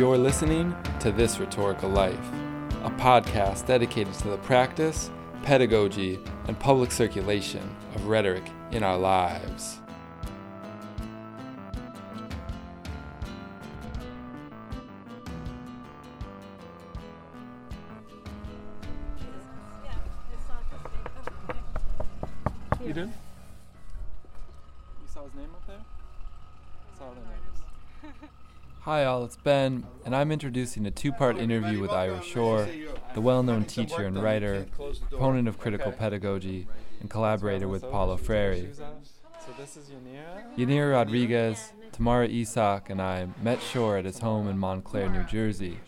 You're listening to This Rhetorical Life, a podcast dedicated to the practice, pedagogy, and public circulation of rhetoric in our lives. Hi, it's Ben, and I'm introducing a two part interview with Ira Shor, the well known teacher and writer, proponent of critical pedagogy, and collaborator with Paulo Freire. So this is Yanira? Yanira Rodriguez, Tamara Isak, and I met Shor at his home in Montclair, New Jersey.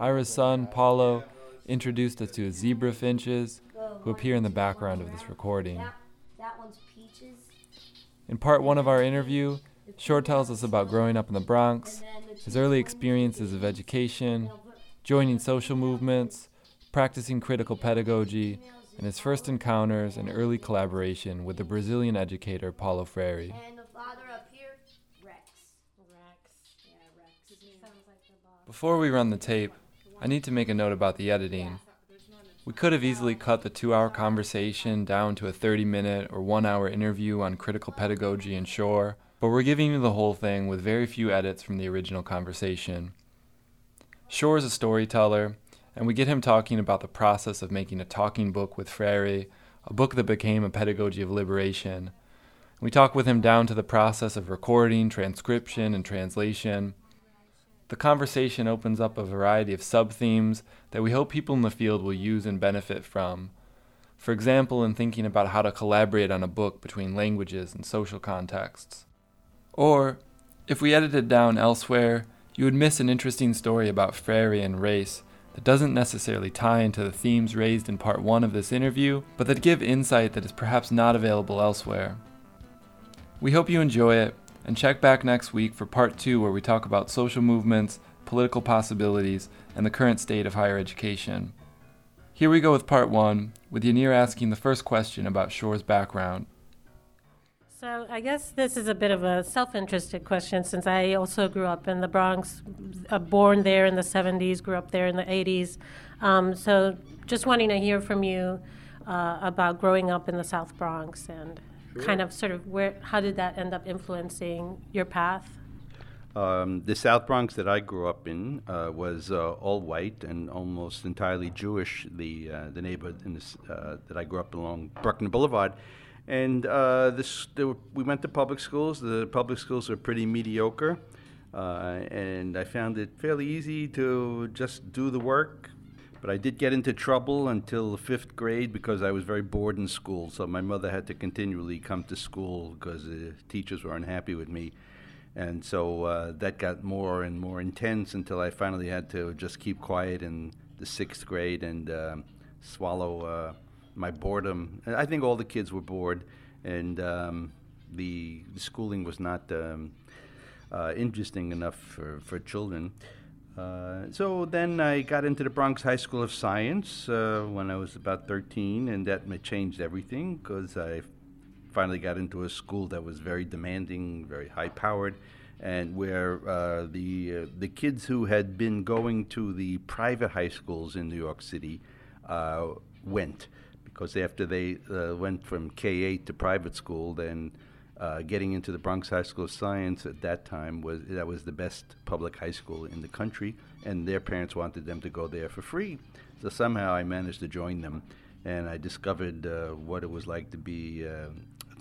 Ira's son, Paulo, introduced us to his zebra finches, who appear in the background of this recording. That one's peaches. In part one of our interview, Shor tells us about growing up in the Bronx, his early experiences of education, joining social movements, practicing critical pedagogy, and his first encounters and early collaboration with the Brazilian educator Paulo Freire. And the father up here, Rex. Rex. Yeah, Rex. Like. Before we run the tape, I need to make a note about the editing. We could have easily cut the two hour conversation down to a 30 minute or one hour interview on critical pedagogy and Shor, but we're giving you the whole thing with very few edits from the original conversation. Shor is a storyteller, and we get him talking about the process of making a talking book with Freire, a book that became a pedagogy of liberation. We talk with him down to the process of recording, transcription, and translation. The conversation opens up a variety of sub themes that we hope people in the field will use and benefit from. For example, in thinking about how to collaborate on a book between languages and social contexts. Or, if we edited down elsewhere, you would miss an interesting story about Freire and race that doesn't necessarily tie into the themes raised in part one of this interview, but that give insight that is perhaps not available elsewhere. We hope you enjoy it, and check back next week for part two, where we talk about social movements, political possibilities, and the current state of higher education. Here we go with part one, with Yanir asking the first question about Shor's background. So I guess this is a bit of a self-interested question since I also grew up in the Bronx, uh, born there in the 70s, grew up there in the 80s. Um, so just wanting to hear from you uh, about growing up in the South Bronx and kind of sort of where, how did that end up influencing your path? Um, the South Bronx that I grew up in uh, was uh, all white and almost entirely Jewish. The uh, the neighborhood in this, uh, that I grew up along Bruckner Boulevard, and uh, this were, we went to public schools. The public schools were pretty mediocre, uh, and I found it fairly easy to just do the work. But I did get into trouble until the fifth grade because I was very bored in school. So my mother had to continually come to school because the teachers were unhappy with me. And so uh, that got more and more intense until I finally had to just keep quiet in the sixth grade and um, swallow uh, my boredom. I think all the kids were bored, and um, the, the schooling was not um, uh, interesting enough for, for children. Uh, so then I got into the Bronx High School of Science uh, when I was about 13, and that changed everything because I finally got into a school that was very demanding, very high powered, and where uh, the uh, the kids who had been going to the private high schools in New York City uh, went because after they uh, went from K eight to private school, then uh, getting into the Bronx High School of Science at that time was that was the best public high school in the country, and their parents wanted them to go there for free. So somehow I managed to join them, and I discovered uh, what it was like to be uh,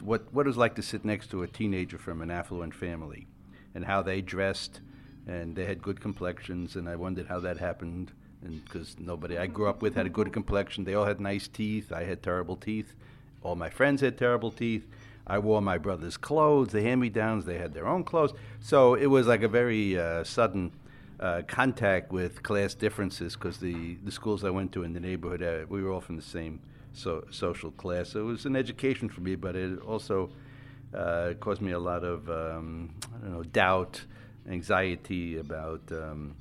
what what it was like to sit next to a teenager from an affluent family, and how they dressed, and they had good complexions, and I wondered how that happened. And because nobody I grew up with had a good complexion, they all had nice teeth. I had terrible teeth. All my friends had terrible teeth. I wore my brother's clothes, the hand-me-downs. They had their own clothes, so it was like a very uh, sudden uh, contact with class differences because the, the schools I went to in the neighborhood, uh, we were all from the same so, social class. So it was an education for me, but it also uh, caused me a lot of um, I don't know doubt, anxiety about um,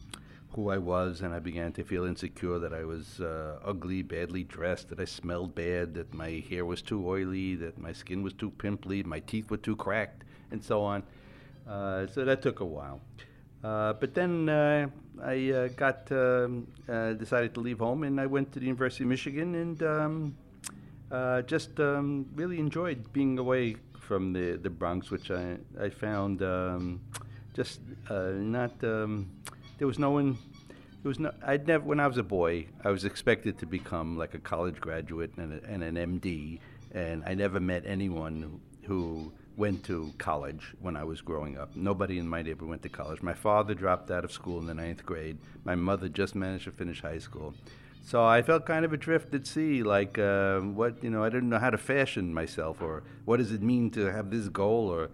who I was, and I began to feel insecure that I was uh, ugly, badly dressed, that I smelled bad, that my hair was too oily, that my skin was too pimply, my teeth were too cracked, and so on. Uh, so that took a while. Uh, but then uh, I uh, got um, uh, decided to leave home, and I went to the University of Michigan, and um, just um, really enjoyed being away from the, the Bronx, which I I found um, just not. There was no one. There was no. I'd never. When I was a boy, I was expected to become like a college graduate and, a, and an MD, and I never met anyone who went to college when I was growing up. Nobody in my neighborhood went to college. My father dropped out of school in the ninth grade. My mother just managed to finish high school. So I felt kind of adrift at sea, like uh, what you know. I didn't know how to fashion myself, or what does it mean to have this goal, or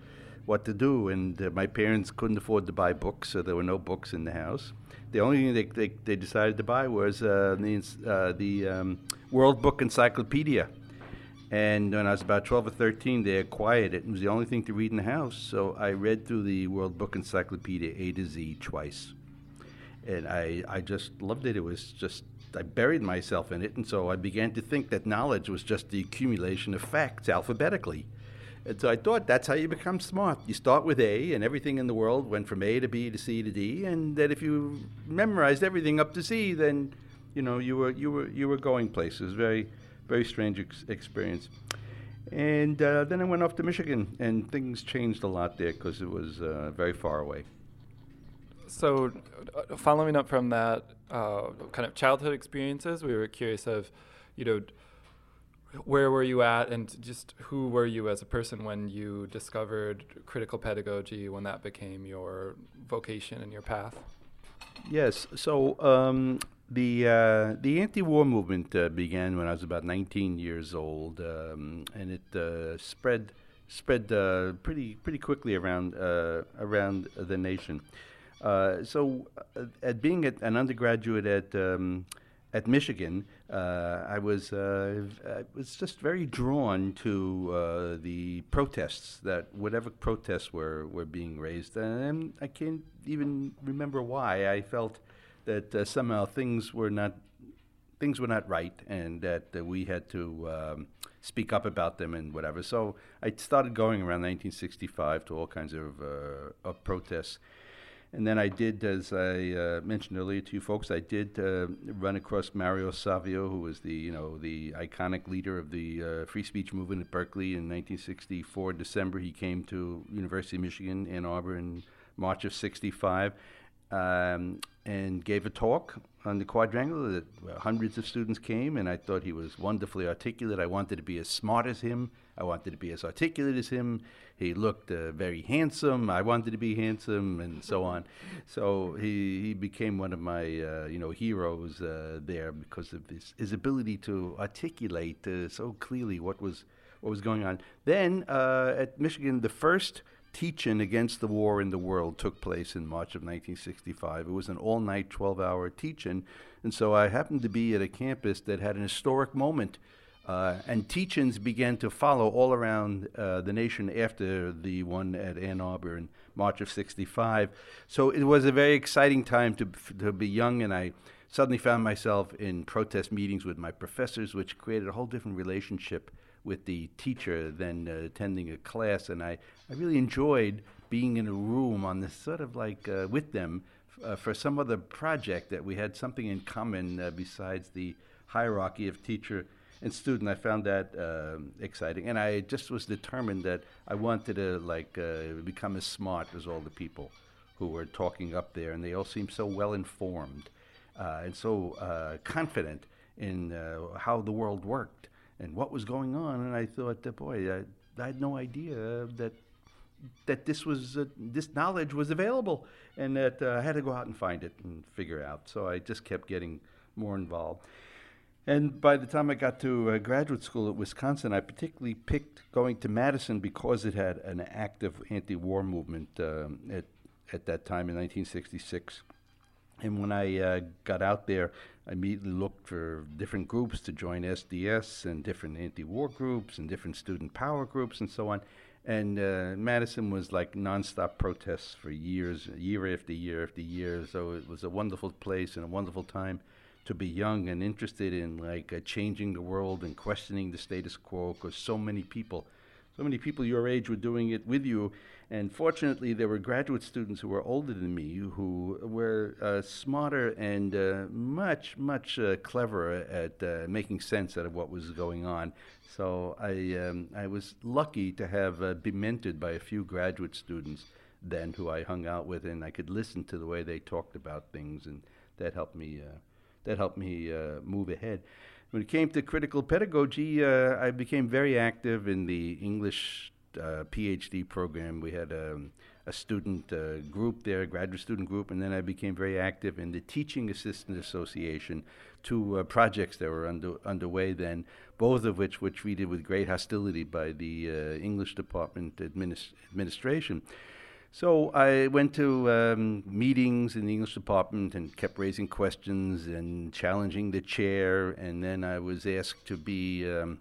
what to do. And uh, my parents couldn't afford to buy books, so there were no books in the house. The only thing they, they, they decided to buy was uh, the, uh, the um, World Book Encyclopedia. And when I was about 12 or 13, they acquired it. It was the only thing to read in the house. So I read through the World Book Encyclopedia A to Z twice. And I, I just loved it. It was just, I buried myself in it. And so I began to think that knowledge was just the accumulation of facts alphabetically. And so I thought that's how you become smart. You start with A, and everything in the world went from A to B to C to D. And that if you memorized everything up to C, then you know you were you were you were going places. Very very strange ex- experience. And uh, then I went off to Michigan, and things changed a lot there because it was uh, very far away. So, uh, following up from that uh, kind of childhood experiences, we were curious of, you know, where were you at, and just who were you as a person when you discovered critical pedagogy, when that became your vocation and your path? Yes. So um, the uh, the anti-war movement uh, began when I was about 19 years old, um, and it uh, spread spread uh, pretty pretty quickly around uh, around the nation. Uh, so, at being at an undergraduate at um, at Michigan, I was I was just very drawn to the protests that whatever protests were were being raised, and I can't even remember why. I felt that uh, somehow things were not things were not right, and that uh, we had to um, speak up about them and whatever. So I started going around 1965 to all kinds of, uh, of protests. And then I did, as I uh, mentioned earlier to you folks, I did uh, run across Mario Savio, who was the, you know, the iconic leader of the uh, free speech movement at Berkeley in 1964. December, he came to University of Michigan, Ann Arbor, in March of '65 um, and gave a talk on the quadrangle that hundreds of students came and i thought he was wonderfully articulate. I wanted to be as smart as him. I wanted to be as articulate as him. He looked uh, very handsome. I wanted to be handsome and so on. So he, he became one of my uh, you know heroes uh, there because of his, his ability to articulate uh, so clearly what was what was going on. Then uh, at michigan the first teach-in against the war in the world took place in March of 1965. It was an all-night, 12-hour teach-in, and so I happened to be at a campus that had an historic moment. Uh, and teach-ins began to follow all around uh, the nation after the one at Ann Arbor in March of '65. So it was a very exciting time to to be young, and I suddenly found myself in protest meetings with my professors, which created a whole different relationship with the teacher than uh, attending a class, and I, I really enjoyed being in a room on this sort of like uh, with them uh, for some other project that we had something in common uh, besides the hierarchy of teacher and student. I found that um, exciting, and I just was determined that I wanted to like uh, become as smart as all the people who were talking up there, and they all seemed so well informed uh, and so confident in how the world worked and what was going on. And I thought, that, boy, I, I had no idea that that this was uh, this knowledge was available, and that uh, I had to go out and find it and figure out. So I just kept getting more involved. And by the time I got to uh, graduate school at Wisconsin, I particularly picked going to Madison because it had an active anti-war movement um, at at that time in 1966. And when I uh, got out there, I immediately looked for different groups to join SDS and different anti-war groups and different student power groups and so on. And uh, Madison was like nonstop protests for years, year after year after year. So it was a wonderful place and a wonderful time to be young and interested in like uh, changing the world and questioning the status quo because so many people so many people your age were doing it with you. And fortunately, there were graduate students who were older than me who were uh, smarter and uh, much, much uh, cleverer at uh, making sense out of what was going on. So I, um, I was lucky to have uh, been mentored by a few graduate students then who I hung out with, and I could listen to the way they talked about things, and that helped me. Uh, that helped me move ahead. When it came to critical pedagogy, I became very active in the English PhD program. We had um, a student uh, group there, a graduate student group, and then I became very active in the Teaching Assistant Association, two uh, projects that were under, underway then, both of which were treated with great hostility by the uh, English Department administ- administration. So I went to um, meetings in the English department and kept raising questions and challenging the chair. And then I was asked to be um,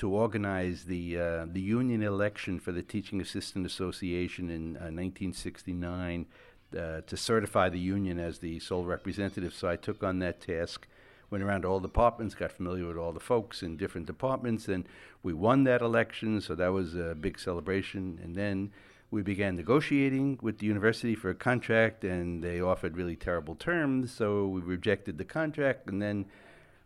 to organize the uh, the union election for the Teaching Assistant Association in uh, 1969 uh, to certify the union as the sole representative. So I took on that task. Went around to all departments, got familiar with all the folks in different departments, and we won that election. So that was a big celebration. And then we began negotiating with the university for a contract, and they offered really terrible terms. So we rejected the contract, and then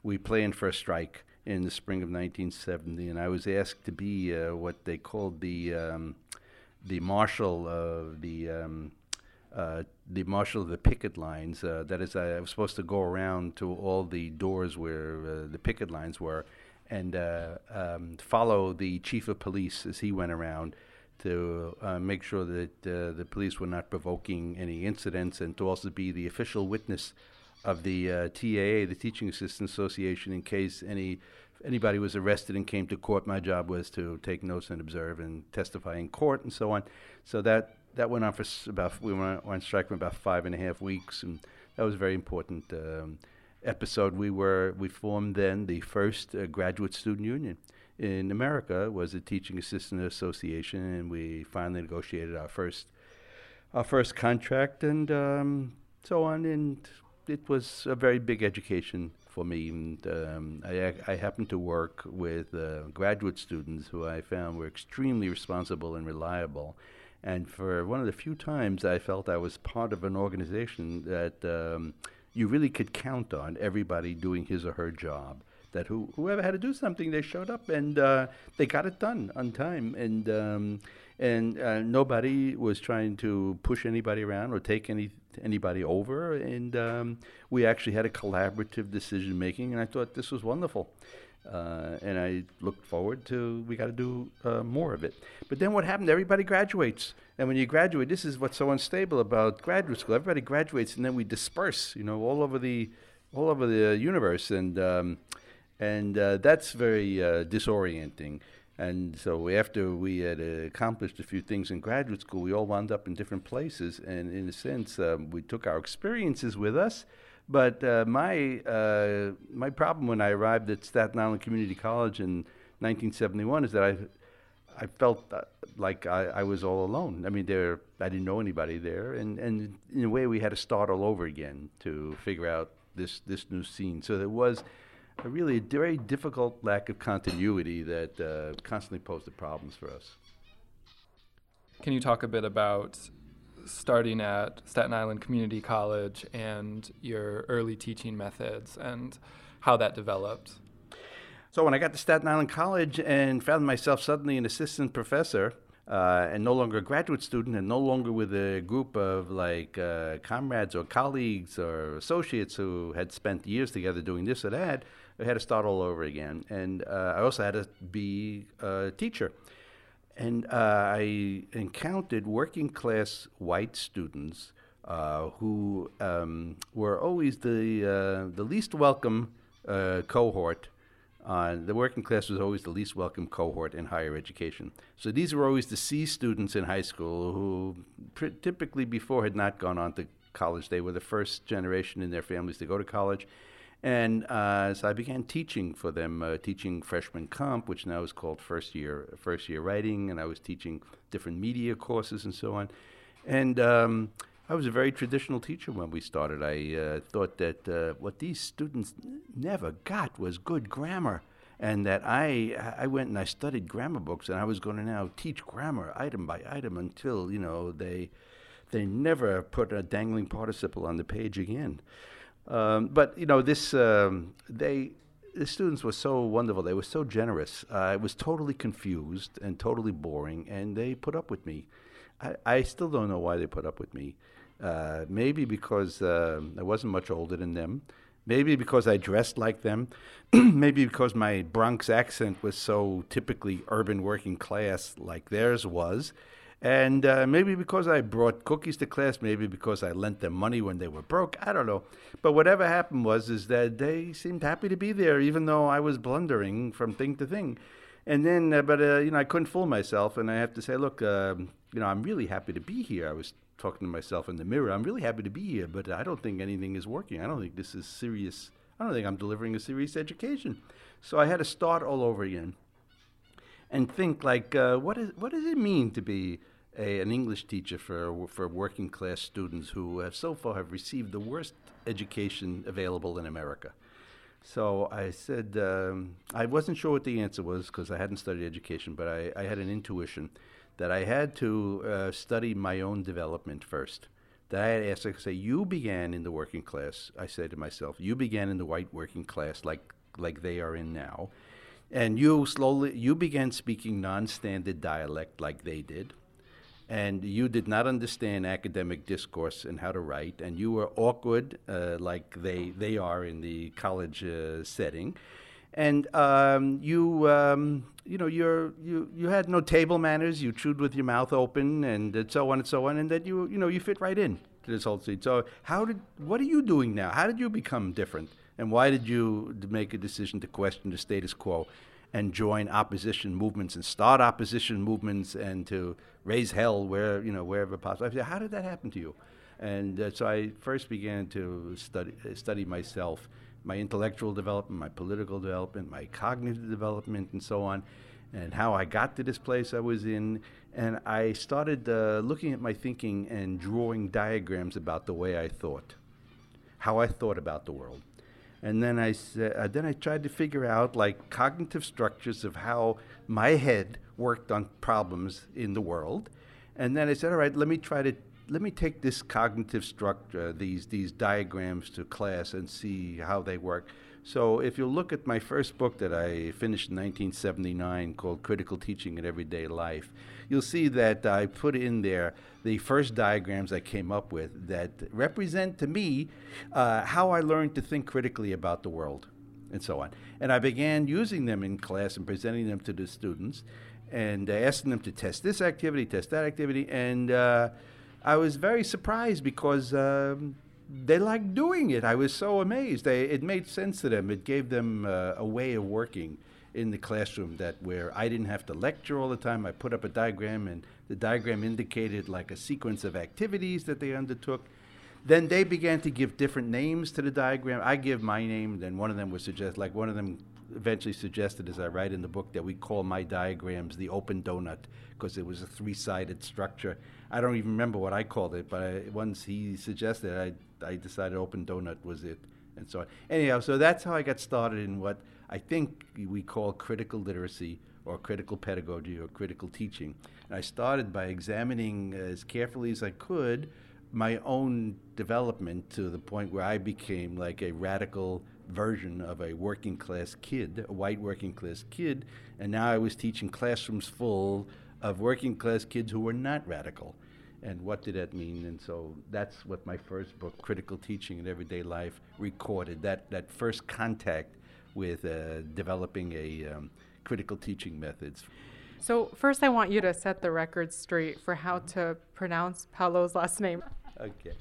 we planned for a strike in the spring of 1970, and I was asked to be uh, what they called the um, the marshal of the um, uh, the marshal of the picket lines. Uh, that is, I was supposed to go around to all the doors where uh, the picket lines were, and uh, um, follow the chief of police as he went around to uh, make sure that the police were not provoking any incidents, and to also be the official witness of the uh, TAA, the Teaching Assistant Association, in case any anybody was arrested and came to court. My job was to take notes and observe and testify in court and so on. So that that went on for about we went on strike for about five and a half weeks, and that was a very important um, episode. We were we formed then the first uh, graduate student union in America was the Teaching Assistant Association, and we finally negotiated our first our first contract and um, so on. And it was a very big education for me. And um, I, I happened to work with uh, graduate students who I found were extremely responsible and reliable. And for one of the few times I felt I was part of an organization that um, you really could count on everybody doing his or her job. That who, whoever had to do something, they showed up and uh, they got it done on time. And um, and uh, nobody was trying to push anybody around or take any anybody over. And um, we actually had a collaborative decision making, and I thought this was wonderful. Uh, and I looked forward to we got to do uh, more of it. But then what happened? Everybody graduates, and when you graduate, this is what's so unstable about graduate school. Everybody graduates, and then we disperse, you know, all over the all over the universe, and um, and uh, that's very uh, disorienting. And so after we had accomplished a few things in graduate school, we all wound up in different places. And in a sense, um, we took our experiences with us. But uh, my uh, my problem when I arrived at Staten Island Community College in 1971 is that I I felt uh, like I, I, was all alone. I mean, there I didn't know anybody there, and, and in a way we had to start all over again to figure out this this new scene. So there was a really a very difficult lack of continuity that uh, constantly posed the problems for us. Can you talk a bit about starting at Staten Island Community College and your early teaching methods and how that developed? So, when I got to Staten Island College and found myself suddenly an assistant professor, uh, and no longer a graduate student, and no longer with a group of like uh, comrades or colleagues or associates who had spent years together doing this or that, I had to start all over again. And uh, I also had to be a teacher. And uh, I encountered working class white students uh, who um, were always the, uh, the least welcome uh, cohort. Uh, the working class was always the least welcome cohort in higher education. So these were always the C students in high school who pr- typically before had not gone on to college. They were the first generation in their families to go to college and uh, so I began teaching for them, uh, teaching freshman comp, which now is called first year first year writing, and I was teaching different media courses and so on. And um, I was a very traditional teacher when we started. I uh, thought that uh, what these students never got was good grammar. and that I I went and I studied grammar books, and I was going to now teach grammar item by item until you know they they never put a dangling participle on the page again. Um, but you know this um, they the students were so wonderful. They were so generous. Uh, I was totally confused and totally boring, and they put up with me. I, I still don't know why they put up with me. Uh, maybe because uh, I wasn't much older than them. Maybe because I dressed like them. maybe because my Bronx accent was so typically urban working class like theirs was. And uh, maybe because I brought cookies to class, maybe because I lent them money when they were broke. I don't know. But whatever happened was is that they seemed happy to be there, even though I was blundering from thing to thing. And then, uh, but uh, you know, I couldn't fool myself, and I have to say, look, um, you know, I'm really happy to be here. I was talking to myself in the mirror. I'm really happy to be here, but I don't think anything is working. I don't think this is serious. I don't think I'm delivering a serious education. So I had to start all over again, and think like, uh, what is what does it mean to be a, an English teacher for for working class students who have so far have received the worst education available in America. So I said um, I wasn't sure what the answer was because I hadn't studied education, but I, I, had an intuition that I had to uh, study my own development first. That I had asked, I say, you began in the working class. I said to myself, you began in the white working class, like like they are in now, and you slowly you began speaking non-standard dialect like they did and you did not understand academic discourse and how to write, and you were awkward uh, like they they are in the college uh, setting, and um, you um, you know you you you had no table manners. You chewed with your mouth open, and so on and so on, and that you you know you fit right in to this whole scene. So how did what are you doing now? How did you become different, and why did you make a decision to question the status quo? and join opposition movements and start opposition movements and to raise hell where you know wherever possible. I said, how did that happen to you? And uh, so I first began to study uh, study myself, my intellectual development, my political development, my cognitive development, and so on, and how I got to this place I was in. And I started uh, looking at my thinking and drawing diagrams about the way I thought, how I thought about the world and then I said, uh, then I tried to figure out like cognitive structures of how my head worked on problems in the world, and then I said, all right, let me try to let me take this cognitive structure, these these diagrams to class and see how they work. So if you look at my first book that I finished in 1979 called Critical Teaching in Everyday Life, you'll see that I put in there the first diagrams I came up with that represent to me uh, how I learned to think critically about the world and so on. And I began using them in class and presenting them to the students and uh, asking them to test this activity, test that activity. And uh, I was very surprised because um, they liked doing it. I was so amazed. They, it made sense to them. It gave them uh, a way of working in the classroom that where I didn't have to lecture all the time. I put up a diagram, and the diagram indicated like a sequence of activities that they undertook. Then they began to give different names to the diagram. I give my name, then one of them would suggest, like one of them eventually suggested, as I write in the book, that we call my diagrams the open donut because it was a three-sided structure. I don't even remember what I called it, but I, once he suggested, I I decided open donut was it, and so on. Anyhow, so that's how I got started in what I think we call critical literacy or critical pedagogy or critical teaching. And I started by examining as carefully as I could my own development to the point where I became like a radical version of a working class kid, a white working class kid, and now I was teaching classrooms full of working class kids who were not radical. And what did that mean? And so that's what my first book, Critical Teaching in Everyday Life, recorded that, that first contact with uh, developing a um, critical teaching methods. So, first, I want you to set the record straight for how to pronounce Paulo's last name. Okay.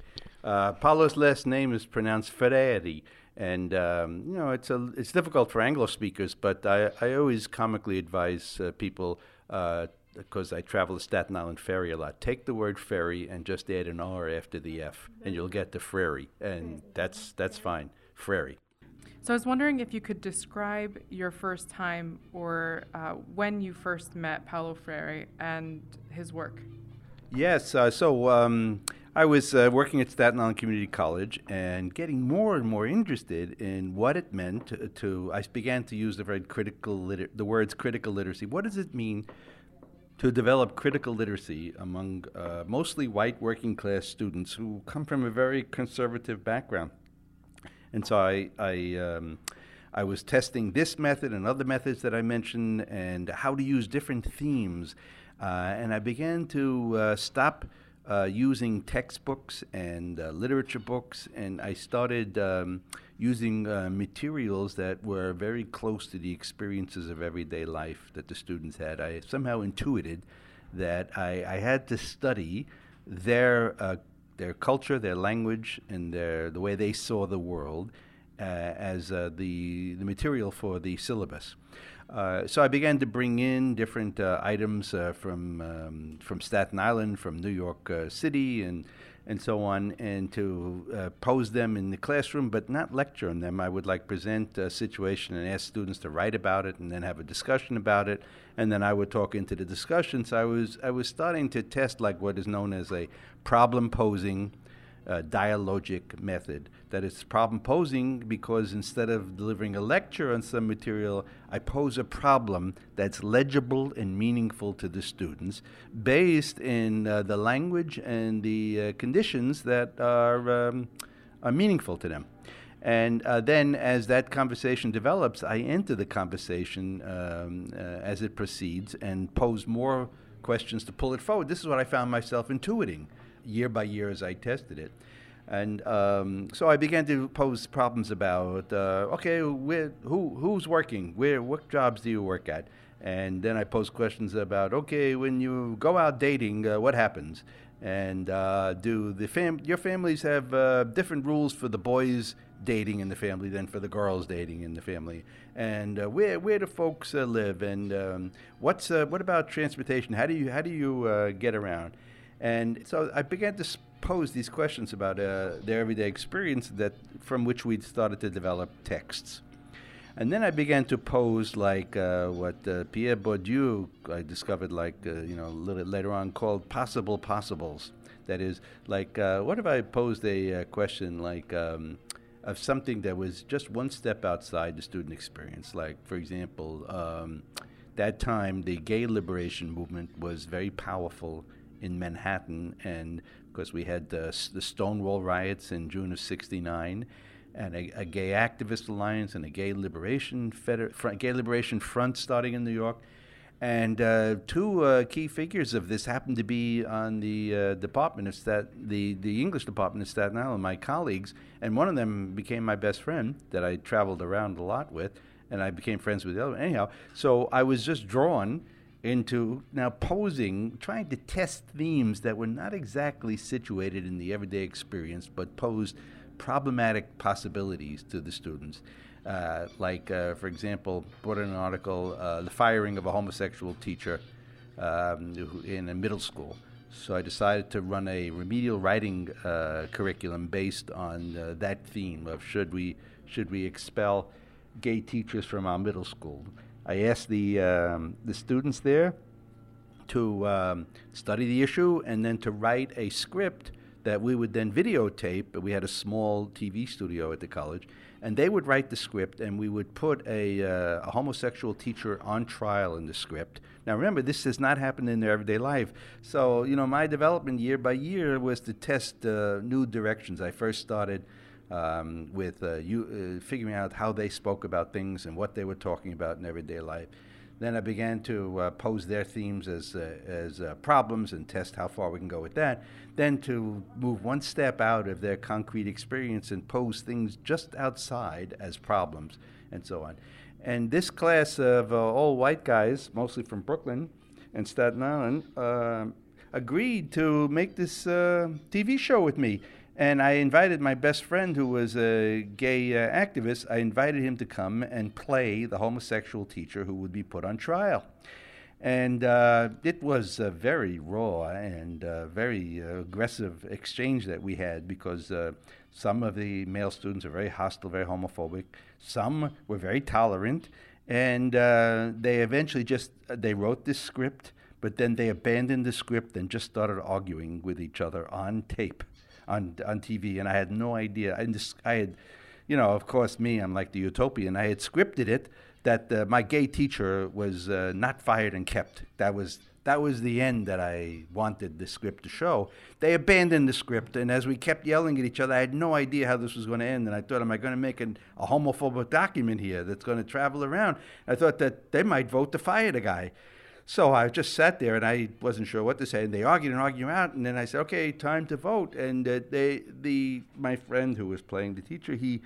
Uh, Paulo's last name is pronounced Freire and um, you know it's a it's difficult for Anglo speakers, but I, I always comically advise uh, people because uh, I travel the Staten Island ferry a lot. Take the word ferry and just add an R after the F, and you'll get the Frary, and that's that's fine, Frary. So I was wondering if you could describe your first time or uh, when you first met Paulo Freire and his work. Yes, uh, so um, I was uh, working at Staten Island Community College and getting more and more interested in what it meant to. to I began to use the word critical liter- the words critical literacy. What does it mean to develop critical literacy among uh, mostly white working class students who come from a very conservative background? And so I, I, um, I was testing this method and other methods that I mentioned and how to use different themes. Uh, and I began to uh, stop uh, using textbooks and uh, literature books, and I started um, using uh, materials that were very close to the experiences of everyday life that the students had. I somehow intuited that I, I had to study their uh, their culture, their language, and their the way they saw the world uh, as uh, the the material for the syllabus. Uh, so I began to bring in different uh, items uh, from um, from Staten Island, from New York uh, City, and and so on, and to pose them in the classroom, but not lecture on them. I would like present a situation and ask students to write about it, and then have a discussion about it, and then I would talk into the discussion. So I was I was starting to test like what is known as a problem posing uh, dialogic method. That is problem posing because instead of delivering a lecture on some material, I pose a problem that's legible and meaningful to the students based in uh, the language and the uh, conditions that are, um, are meaningful to them. And uh, then, as that conversation develops, I enter the conversation um, uh, as it proceeds and pose more questions to pull it forward. This is what I found myself intuiting year by year as I tested it. And um, so I began to pose problems about, uh, okay, where, who, who's working? Where, what jobs do you work at? And then I posed questions about, okay, when you go out dating, uh, what happens? And uh, do the fam- your families have uh, different rules for the boys dating in the family than for the girls dating in the family? And uh, where where do folks uh, live? And um, what's what about transportation? How do you how do you get around? And so I began to pose these questions about uh, their everyday experience that from which we started to develop texts. And then I began to pose like uh, what uh, Pierre Bourdieu I discovered like uh, you know a little later on called possible possibles. That is like uh, what if I posed a uh, question like um, of something that was just one step outside the student experience. Like for example, um, that time the gay liberation movement was very powerful in Manhattan, and because we had the, the Stonewall riots in June of '69, and a, a, gay activist alliance and a gay liberation feder- front, gay liberation front starting in New York. And uh, two uh, key figures of this happened to be on the uh, department of Stat- the the English department of Staten Island, my colleagues, and one of them became my best friend that I traveled around a lot with, and I became friends with the other. Anyhow, so I was just drawn into now posing, trying to test themes that were not exactly situated in the everyday experience, but posed problematic possibilities to the students. Uh, like, uh, for example, brought in an article, uh, the firing of a homosexual teacher um, in a middle school. So I decided to run a remedial writing uh, curriculum based on uh, that theme of should we should we expel gay teachers from our middle school. I asked the, um, the students there to um, study the issue and then to write a script that we would then videotape. We had a small TV studio at the college, and they would write the script, and we would put a, uh, a homosexual teacher on trial in the script. Now, remember, this has not happened in their everyday life. So, you know, my development year by year was to test uh, new directions. I first started um, with uh, you, uh, figuring out how they spoke about things and what they were talking about in everyday life. Then I began to uh, pose their themes as, uh, as uh, problems and test how far we can go with that. Then to move one step out of their concrete experience and pose things just outside as problems and so on. And this class of uh, all white guys, mostly from Brooklyn and Staten Island, agreed to make this TV show with me. And I invited my best friend, who was a gay uh, activist, I invited him to come and play the homosexual teacher who would be put on trial. And uh, it was a very raw and uh, very aggressive exchange that we had because uh, some of the male students are very hostile, very homophobic. Some were very tolerant. And uh, they eventually just, they wrote this script but then they abandoned the script and just started arguing with each other on tape, on on TV, and I had no idea. I just I had, you know, of course, me, I'm like the utopian. I had scripted it that uh, my gay teacher was uh, not fired and kept. That was that was the end that I wanted the script to show. They abandoned the script, and as we kept yelling at each other, I had no idea how this was going to end. And I thought, am I going to make an, a homophobic document here that's going to travel around? I thought that they might vote to fire the guy. So I just sat there and I wasn't sure what to say. And they argued and argued out. And then I said, okay, time to vote. And uh, they, the, my friend who was playing the teacher, he,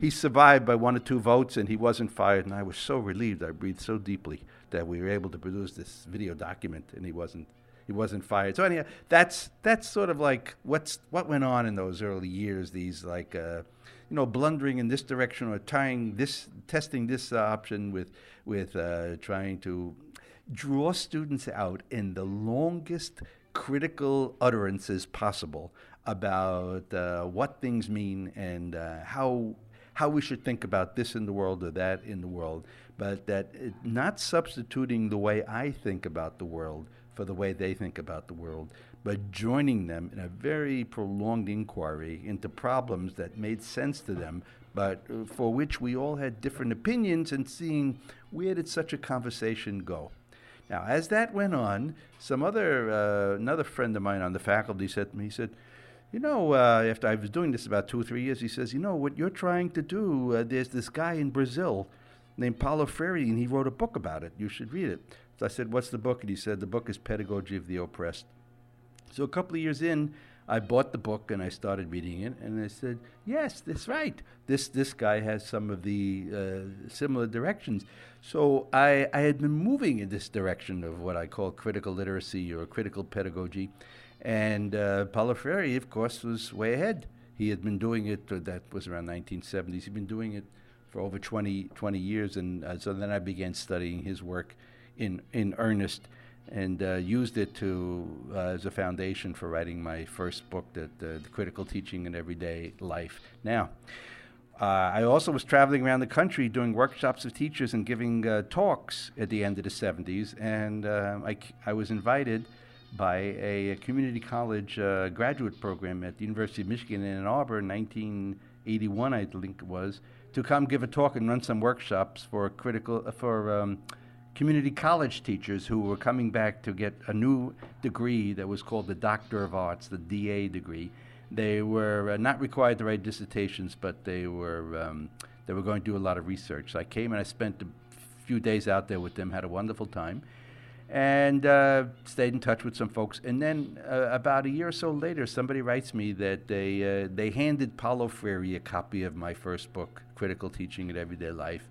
he survived by one or two votes and he wasn't fired. And I was so relieved. I breathed so deeply that we were able to produce this video document and he wasn't he wasn't fired. So anyhow, that's that's sort of like what's what went on in those early years. These like uh, you know blundering in this direction or tying this testing this uh, option with with uh, trying to draw students out in the longest critical utterances possible about uh, what things mean and uh, how how we should think about this in the world or that in the world, but that it, not substituting the way I think about the world for the way they think about the world, but joining them in a very prolonged inquiry into problems that made sense to them, but uh, for which we all had different opinions, and seeing where did such a conversation go. Now, as that went on, some other uh, another friend of mine on the faculty said to me, he said, "You know, uh, after I was doing this about two or three years, he says, you know what you're trying to do. Uh, there's this guy in Brazil named Paulo Freire, and he wrote a book about it. You should read it." So I said, "What's the book?" And he said, "The book is Pedagogy of the Oppressed." So a couple of years in, I bought the book and I started reading it, and I said, "Yes, that's right. This this guy has some of the uh, similar directions." So I I had been moving in this direction of what I call critical literacy or critical pedagogy, and uh, Paulo Freire, of course, was way ahead. He had been doing it. Uh, that was around 1970s. He'd been doing it for over 20, 20 years, and uh, so then I began studying his work in in earnest and uh, used it to uh, as a foundation for writing my first book, that uh, the critical teaching in everyday life. Now, uh, I also was traveling around the country doing workshops of teachers and giving uh, talks at the end of the 70s, and uh, I, I was invited by a, community college graduate program at the University of Michigan in Ann Arbor in 1981, I think it was, to come give a talk and run some workshops for critical for um, community college teachers who were coming back to get a new degree that was called the Doctor of Arts, the DA degree. They were uh, not required to write dissertations, but they were um, they were going to do a lot of research. So I came and I spent a few days out there with them, had a wonderful time, and uh, stayed in touch with some folks. And then uh, about a year or so later, somebody writes me that they uh, they handed Paulo Freire a copy of my first book, Critical Teaching in Everyday Life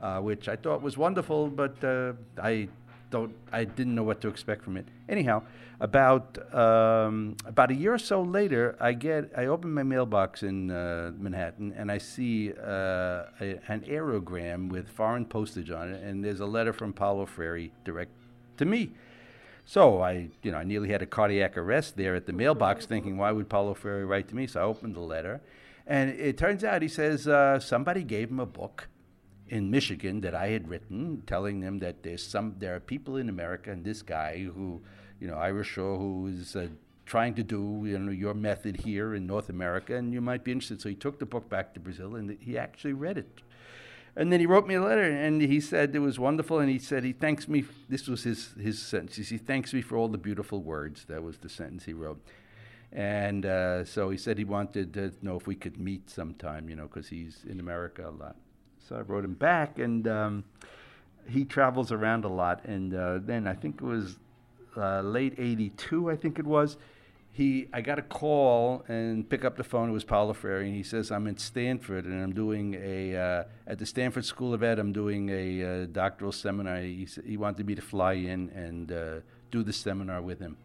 uh, which I thought was wonderful, but uh, I don't, I didn't know what to expect from it. Anyhow, about um, about a year or so later, I get, I open my mailbox in uh, Manhattan, and I see uh, a, an aerogram with foreign postage on it, and there's a letter from Paulo Freire direct to me. So I, you know, I nearly had a cardiac arrest there at the mailbox, thinking, why would Paulo Freire write to me? So I opened the letter, and it turns out he says uh, somebody gave him a book in Michigan that I had written, telling them that there's some there are people in America and this guy who, you know, Ira Shor, who is uh, trying to do you know your method here in North America, and you might be interested. So he took the book back to Brazil and he actually read it. And then he wrote me a letter, and he said it was wonderful. And he said he thanks me. This was his his sentence. He thanks me for all the beautiful words. That was the sentence he wrote. And uh, so he said he wanted to know if we could meet sometime, you know, because he's in America a lot. So I wrote him back, and um, he travels around a lot. And uh, then I think it was uh, late '82, I think it was. He, I got a call and pick up the phone. It was Paulo Freire, and he says, "I'm at Stanford, and I'm doing a uh, at the Stanford School of Ed. I'm doing a uh, doctoral seminar. He, he wanted me to fly in and uh, do the seminar with him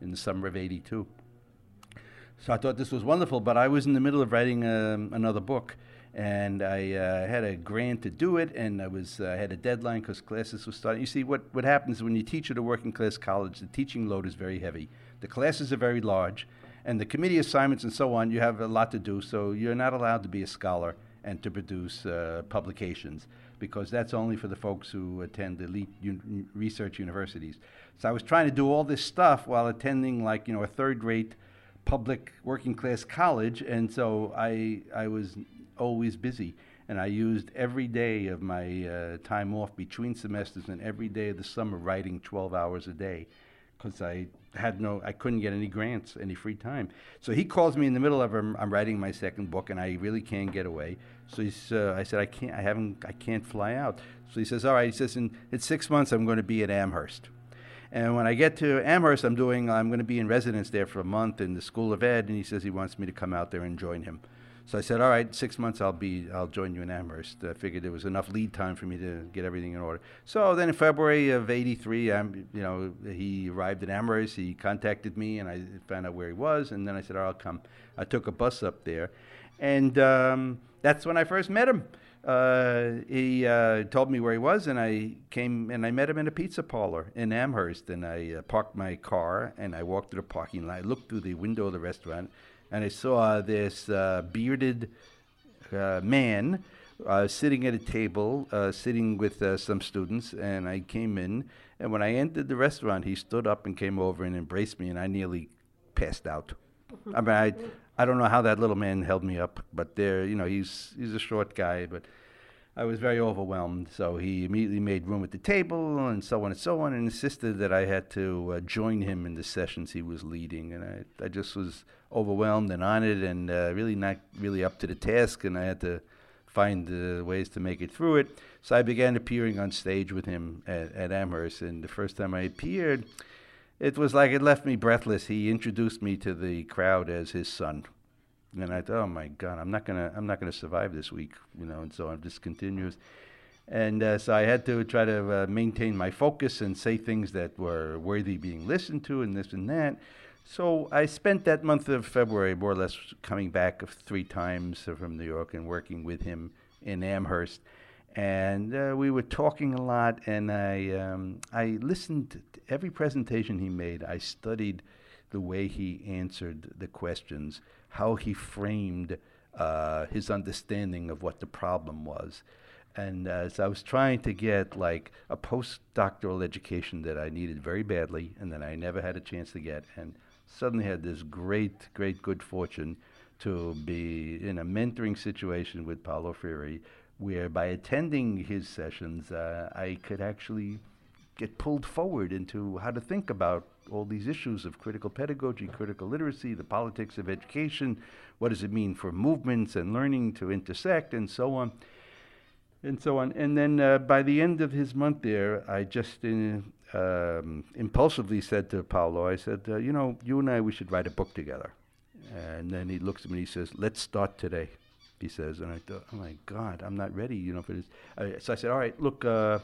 in the summer of '82." So I thought this was wonderful, but I was in the middle of writing um, another book, and I uh, had a grant to do it, and I was uh, had a deadline because classes were starting. You see, what what happens when you teach at a working class college, the teaching load is very heavy. The classes are very large, and the committee assignments and so on. You have a lot to do, so you're not allowed to be a scholar and to produce uh, publications because that's only for the folks who attend elite un- research universities. So I was trying to do all this stuff while attending like, you know, a third-rate public working class college and so I I was always busy and I used every day of my uh, time off between semesters and every day of the summer writing 12 hours a day because I had no, I couldn't get any grants, any free time. So he calls me in the middle of, I'm, I'm writing my second book, and I really can't get away. So he's, uh, I said, I can't, I haven't, I can't fly out. So he says, all right. He says, in, in six months, I'm going to be at Amherst. And when I get to Amherst, I'm doing, I'm going to be in residence there for a month in the School of Ed, and he says he wants me to come out there and join him. So I said, all right, six months I'll be, I'll join you in Amherst. I figured there was enough lead time for me to get everything in order. So then in February of '83, I'm, you know, he arrived at Amherst. He contacted me, and I found out where he was. And then I said, all right, I'll come. I took a bus up there, and um, that's when I first met him. Uh, he uh, told me where he was, and I came and I met him in a pizza parlor in Amherst. And I uh, parked my car, and I walked to the parking lot. I looked through the window of the restaurant and I saw this uh, bearded uh, man uh, sitting at a table, uh, sitting with uh, some students, and I came in. And when I entered the restaurant, he stood up and came over and embraced me, and I nearly passed out. I mean, I, I don't know how that little man held me up, but there, you know, he's he's a short guy, but I was very overwhelmed. So he immediately made room at the table and so on and so on, and insisted that I had to uh, join him in the sessions he was leading. And I, I just was overwhelmed and on it and uh, really not really up to the task, and I had to find uh, ways to make it through it. So I began appearing on stage with him at, at Amherst, and the first time I appeared, it was like it left me breathless. He introduced me to the crowd as his son, and I thought, oh my God, I'm not gonna, I'm not gonna survive this week, you know. And so I'm just continuous, and uh, so I had to try to uh, maintain my focus and say things that were worthy being listened to, and this and that. So I spent that month of February more or less coming back three times from New York and working with him in Amherst, and uh, we were talking a lot. And I, um, I listened to every presentation he made. I studied the way he answered the questions, how he framed uh, his understanding of what the problem was. And uh, I was trying to get like a postdoctoral education that I needed very badly and that I never had a chance to get. And suddenly had this great, great good fortune to be in a mentoring situation with Paulo Freire, where by attending his sessions, uh, I could actually get pulled forward into how to think about all these issues of critical pedagogy, critical literacy, the politics of education, what does it mean for movements and learning to intersect, and so on. And so on. And then uh, by the end of his month there, I just uh, um, impulsively said to Paulo, I said, uh, you know, you and I, we should write a book together. And then he looks at me and he says, let's start today. He says, and I thought, oh my God, I'm not ready, you know, for this. Uh, so I said, all right, look, uh,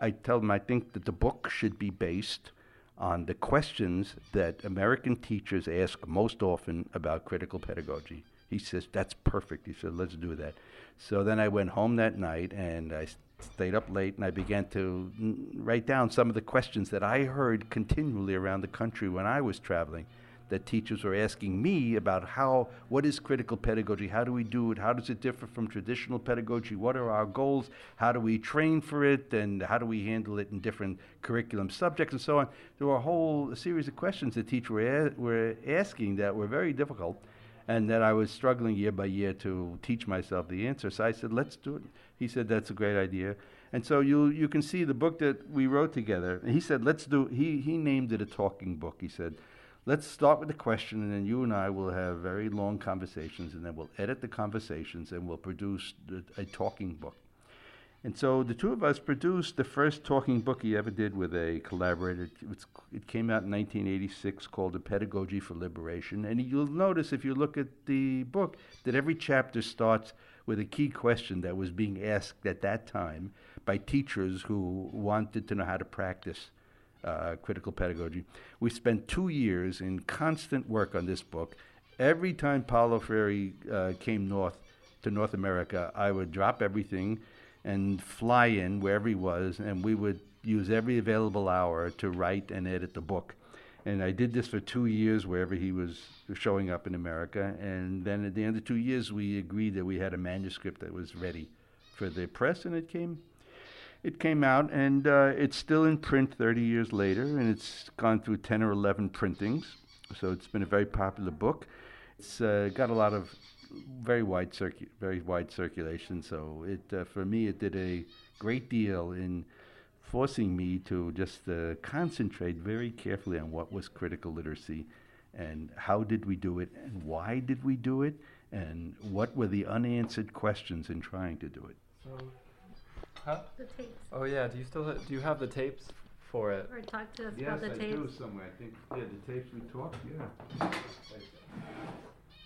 I tell him I think that the book should be based on the questions that American teachers ask most often about critical pedagogy. He says, that's perfect. He said, let's do that. So then I went home that night and I stayed up late and I began to write down some of the questions that I heard continually around the country when I was traveling that teachers were asking me about how what is critical pedagogy? How do we do it? How does it differ from traditional pedagogy? What are our goals? How do we train for it? And how do we handle it in different curriculum subjects? And so on. There were a whole series of questions that teachers were, were asking that were very difficult and that I was struggling year by year to teach myself the answer. So I said, let's do it. He said, that's a great idea. And so you, you can see the book that we wrote together. And he said, let's do, he, he named it a talking book. He said, let's start with the question, and then you and I will have very long conversations, and then we'll edit the conversations, and we'll produce the, a talking book. And so the two of us produced the first talking book he ever did with a collaborator. It, it came out in 1986 called A Pedagogy for Liberation. And you'll notice if you look at the book that every chapter starts with a key question that was being asked at that time by teachers who wanted to know how to practice uh, critical pedagogy. We spent two years in constant work on this book. Every time Paulo Freire uh, came north to North America, I would drop everything and fly in wherever he was, and we would use every available hour to write and edit the book. And I did this for two years wherever he was showing up in America. And then at the end of two years, we agreed that we had a manuscript that was ready for the press, and it came. It came out, and uh, it's still in print 30 years later, and it's gone through 10 or 11 printings. So it's been a very popular book. It's uh, got a lot of very wide circu- very wide circulation. So it uh, for me it did a great deal in forcing me to just uh, concentrate very carefully on what was critical literacy and how did we do it and why did we do it and what were the unanswered questions in trying to do it. So, huh? The tapes. Oh yeah. Do you still ha- do you have the tapes for it? Or talk to us Yes, about the I tapes. do somewhere. I think yeah, the tapes we talked. Yeah.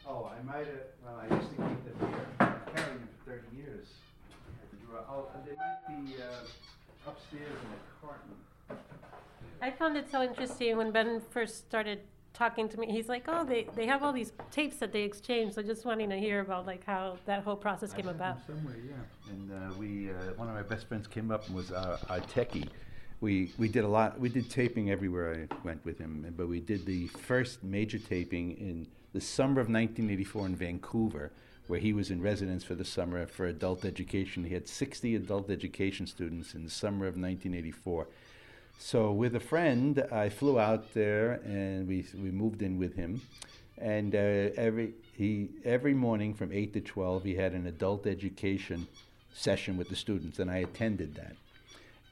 Oh, I might have. Well, I used to keep them here. I'm carrying them for 30 years. at the drawer. Oh, and they might be uh, upstairs in a carton. I found it so interesting when Ben first started talking to me. He's like, "Oh, they, they have all these tapes that they exchange." So just wanting to hear about like how that whole process came I have about. somewhere, yeah. And uh, we, uh, one of my best friends came up and was our, our techie. We we did a lot. We did taping everywhere I went with him, but we did the first major taping in the summer of 1984 in Vancouver, where he was in residence for the summer for adult education. He had 60 adult education students in the summer of 1984. So with a friend, I flew out there and we we moved in with him, and uh, every he every morning from eight to twelve he had an adult education session with the students, and I attended that.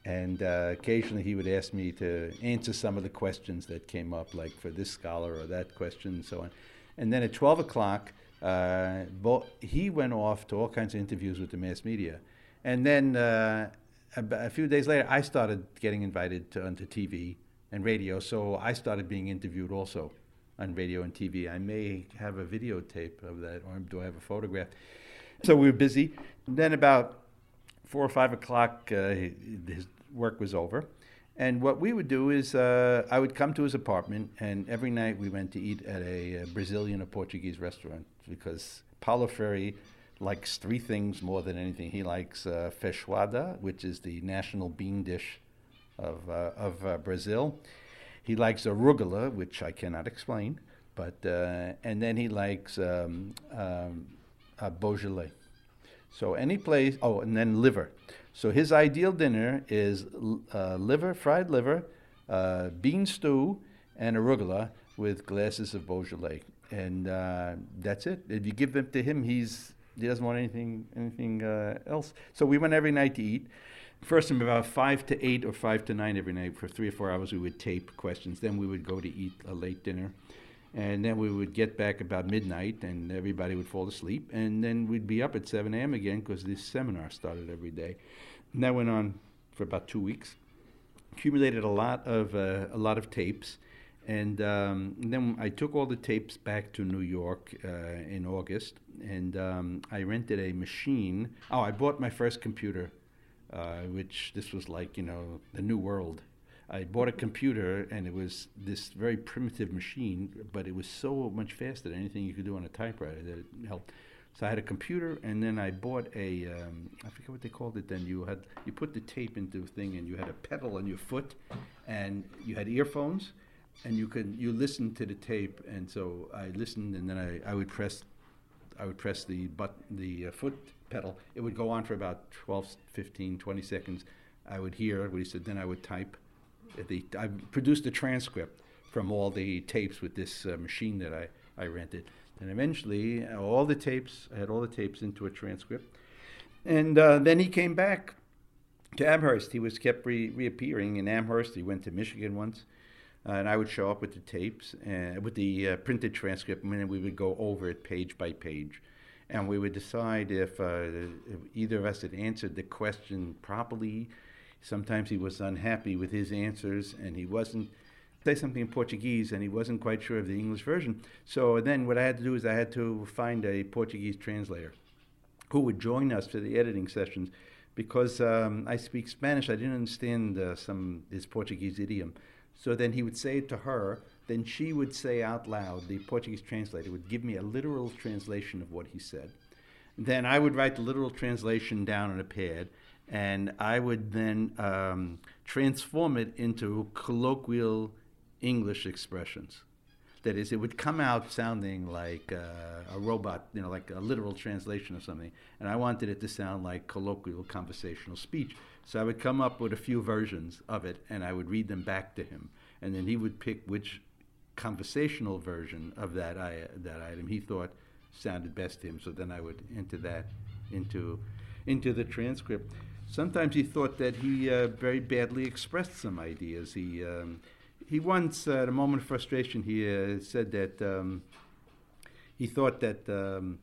And uh, occasionally he would ask me to answer some of the questions that came up, like for this scholar or that question, and so on. And then at twelve o'clock, uh, bo- he went off to all kinds of interviews with the mass media, and then. Uh, a few days later, I started getting invited to, onto TV and radio, so I started being interviewed also on radio and TV. I may have a videotape of that, or do I have a photograph? So we were busy. Then about four or five o'clock, uh, his work was over. And what we would do is uh, I would come to his apartment, and every night we went to eat at a, uh Brazilian or Portuguese restaurant because Paulo Freire likes three things more than anything. He likes uh, feijoada, which is the national bean dish of, uh, of uh, Brazil. He likes arugula, which I cannot explain, but uh, and then he likes um, um, Beaujolais. So any place, oh, and then liver. So his ideal dinner is uh, liver, fried liver, uh, bean stew, and arugula with glasses of Beaujolais, and uh, that's it. If you give them to him, he's he doesn't want anything anything uh, else. So we went every night to eat. First, from about five to eight or five to nine every night for three or four hours, we would tape questions. Then we would go to eat a late dinner, and then we would get back about midnight, and everybody would fall asleep. And then we'd be up at 7 a.m. again because this seminar started every day. And that went on for about two weeks. Accumulated a lot of uh, a lot of tapes, and, um, and then I took all the tapes back to New York uh, in August, and um, I rented a machine. Oh, I bought my first computer, uh, which this was like you know the new world. I bought a computer, and it was this very primitive machine, but it was so much faster than anything you could do on a typewriter that it helped. So I had a computer, and then I bought a um, I forget what they called it. Then you had you put the tape into a thing, and you had a pedal on your foot, and you had earphones, and you could you listened to the tape. And so I listened, and then I, I would press I would press the but the uh, foot pedal. It would go on for about 12, 15, 20 seconds. I would hear what he said. Then I would type. The I produced a transcript from all the tapes with this uh, machine that I, I rented. And eventually, uh, all the tapes, I had all the tapes into a transcript. And uh, then he came back to Amherst. He was kept re- reappearing in Amherst. He went to Michigan once. Uh, and I would show up with the tapes, uh, with the uh, printed transcript, and we would go over it page by page. And we would decide if, if either of us had answered the question properly. Sometimes he was unhappy with his answers, and he wasn't say something in Portuguese, and he wasn't quite sure of the English version. So then what I had to do is I had to find a Portuguese translator who would join us for the editing sessions because um, I speak Spanish. I didn't understand uh, some his Portuguese idiom. So then he would say it to her. Then she would say out loud. The Portuguese translator would give me a literal translation of what he said. Then I would write the literal translation down on a pad, and I would then um, transform it into colloquial English expressions. That is, it would come out sounding like uh, a robot, you know, like a literal translation of something. And I wanted it to sound like colloquial conversational speech. So I would come up with a few versions of it and I would read them back to him. And then he would pick which conversational version of that, I, that item he thought sounded best to him. So then I would enter that into, into the transcript. Sometimes he thought that he uh, very badly expressed some ideas. He, um, he once, uh, at a moment of frustration, he uh, said that um, he thought that um,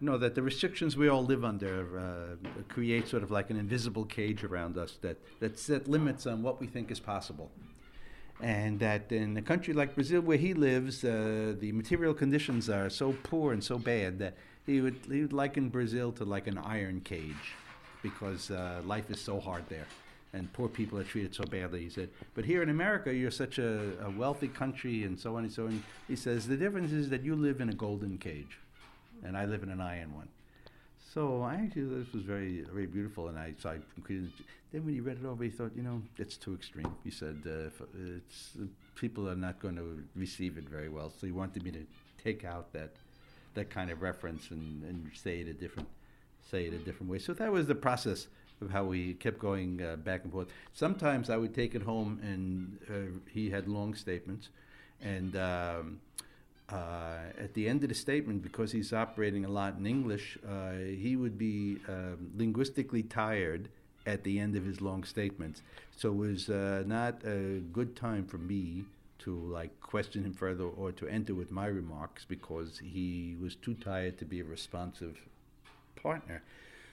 you know that the restrictions we all live under uh, create sort of like an invisible cage around us that that set limits on what we think is possible. And that in a country like Brazil, where he lives, uh, the material conditions are so poor and so bad that he would he would liken Brazil to like an iron cage, because uh, life is so hard there and poor people are treated so badly. He said, but here in America, you're such a, a, wealthy country and so on and so on. He says, the difference is that you live in a golden cage, and I live in an iron one. So I actually, this was very, very beautiful, and I, so I. Then when he read it over, he thought, you know, it's too extreme. He said, uh, it's, uh, people are not going to receive it very well. So he wanted me to take out that, that kind of reference and, and say it a different, say it a different way. So that was the process of how we kept going uh, back and forth. Sometimes I would take it home, and uh, he had long statements, and um, uh, at the end of the statement, because he's operating a lot in English, uh, he would be um, linguistically tired at the end of his long statements. So it was uh, not a good time for me to like question him further or to enter with my remarks because he was too tired to be a responsive partner.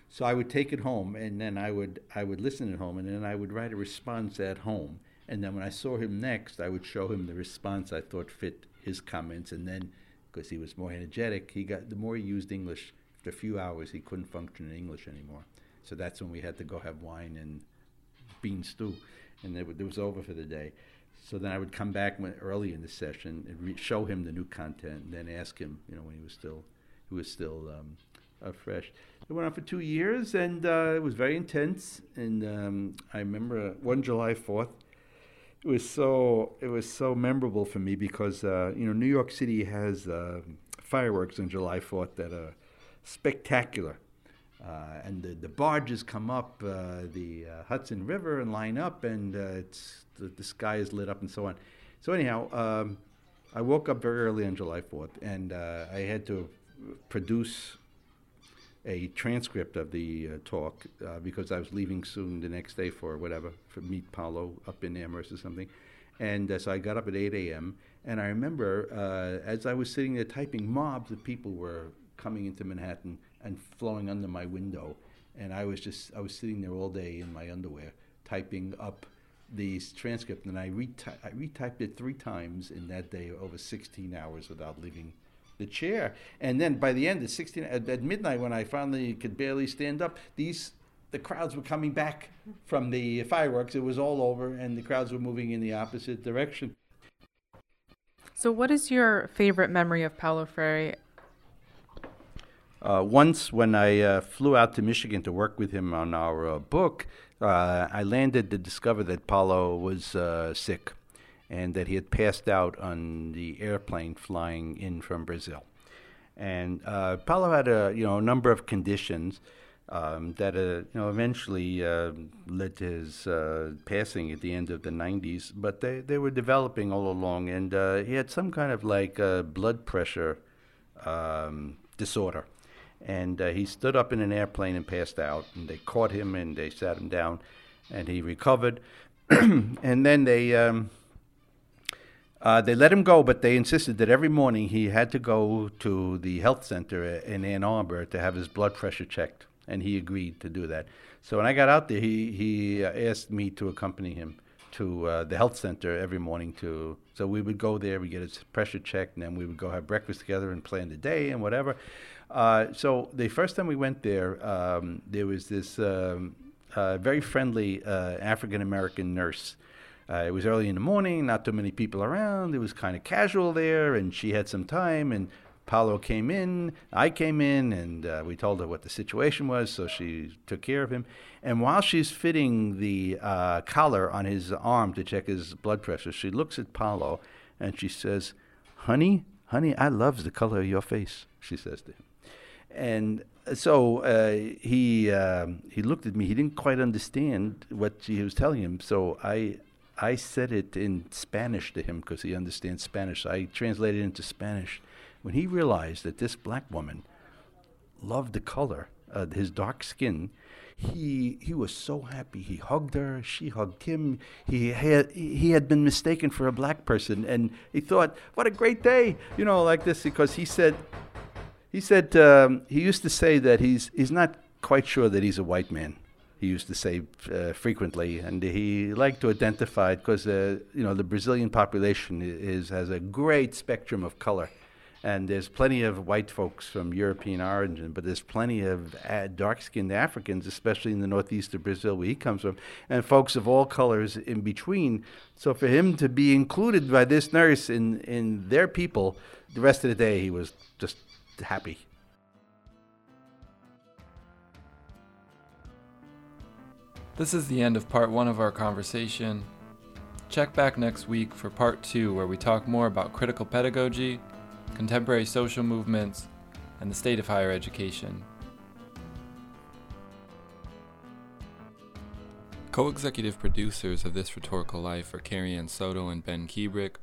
So I would take it home, and then I would I would listen at home, and then I would write a response at home. And then when I saw him next, I would show him the response I thought fit his comments. And then, because he was more energetic, he got the more he used English. After a few hours, he couldn't function in English anymore. So that's when we had to go have wine and bean stew, and it, it was over for the day. So then I would come back when, early in the session and re- show him the new content, and then ask him, you know, when he was still, he was still um, uh, fresh. It went on for two years, and uh, it was very intense. And um, I remember one July Fourth. It was so it was so memorable for me because uh, you know New York City has uh, fireworks on July Fourth that are spectacular. Uh, and the, the barges come up uh, the Hudson River and line up, and it's the, the, sky is lit up and so on. So anyhow, um, I woke up very early on July 4th, and I had to produce a transcript of the uh, talk uh, because I was leaving soon the next day for whatever, for meet Paulo up in Amherst or something. And uh, so I got up at 8 a.m. And I remember uh, as I was sitting there typing, mobs of people were coming into Manhattan and flowing under my window. And I was just, I was sitting there all day in my underwear typing up these transcript. And I, rety- I retyped it three times in that day over 16 hours without leaving the chair. And then by the end, at 16, at, at midnight, when I finally could barely stand up, these the crowds were coming back from the fireworks. It was all over, and the crowds were moving in the opposite direction. So, what is your favorite memory of Paulo Freire? Uh, once, when I uh, flew out to Michigan to work with him on our uh, book, uh, I landed to discover that Paulo was uh, sick and that he had passed out on the airplane flying in from Brazil. And uh, Paulo had a you know a number of conditions um, that uh, you know eventually uh, led to his uh, passing at the end of the 90s. But they, they were developing all along, and uh, he had some kind of like uh, blood pressure um, disorder. And he stood up in an airplane and passed out, and they caught him and they sat him down, and he recovered. and then they um, uh, they let him go, but they insisted that every morning he had to go to the health center in Ann Arbor to have his blood pressure checked, and he agreed to do that. So when I got out there, he he uh, asked me to accompany him to uh, the health center every morning. To so we would go there, we get his pressure checked, and then we would go have breakfast together and plan the day and whatever. Uh, so the first time we went there, um, there was this um, uh, very friendly uh, African American nurse uh, it was early in the morning, not too many people around. It was kind of casual there, and she had some time. And Paulo came in, I came in, and uh, we told her what the situation was, so she took care of him. And while she's fitting the uh, collar on his arm to check his blood pressure, she looks at Paulo and she says, Honey, honey, I loves the color of your face, she says to him. And so uh, he um, he looked at me. He didn't quite understand what she was telling him. So I I said it in Spanish to him because he understands Spanish. So I translated it into Spanish. When he realized that this black woman loved the color, uh, his dark skin, he he was so happy. He hugged her. She hugged him. He had he had been mistaken for a black person, and he thought, "What a great day!" You know, like this because he said he said um, he used to say that he's he's not quite sure that he's a white man. He used to say uh, frequently, and he liked to identify it because uh, you know the Brazilian population is has a great spectrum of color, and there's plenty of white folks from European origin, but there's plenty of uh, dark-skinned Africans, especially in the northeast of Brazil where he comes from, and folks of all colors in between. So for him to be included by this nurse in in their people, the rest of the day he was just happy. This is the end of part one of our conversation. Check back next week for part two, where we talk more about critical pedagogy, contemporary social movements, and the state of higher education. Co executive producers of This Rhetorical Life are Carrie Ann Soto and Ben Kuebrich.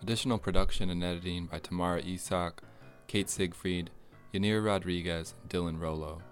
Additional production and editing by Tamara Isak, Kate Siegfried, Yanira Rodriguez, and Dylan Rolo.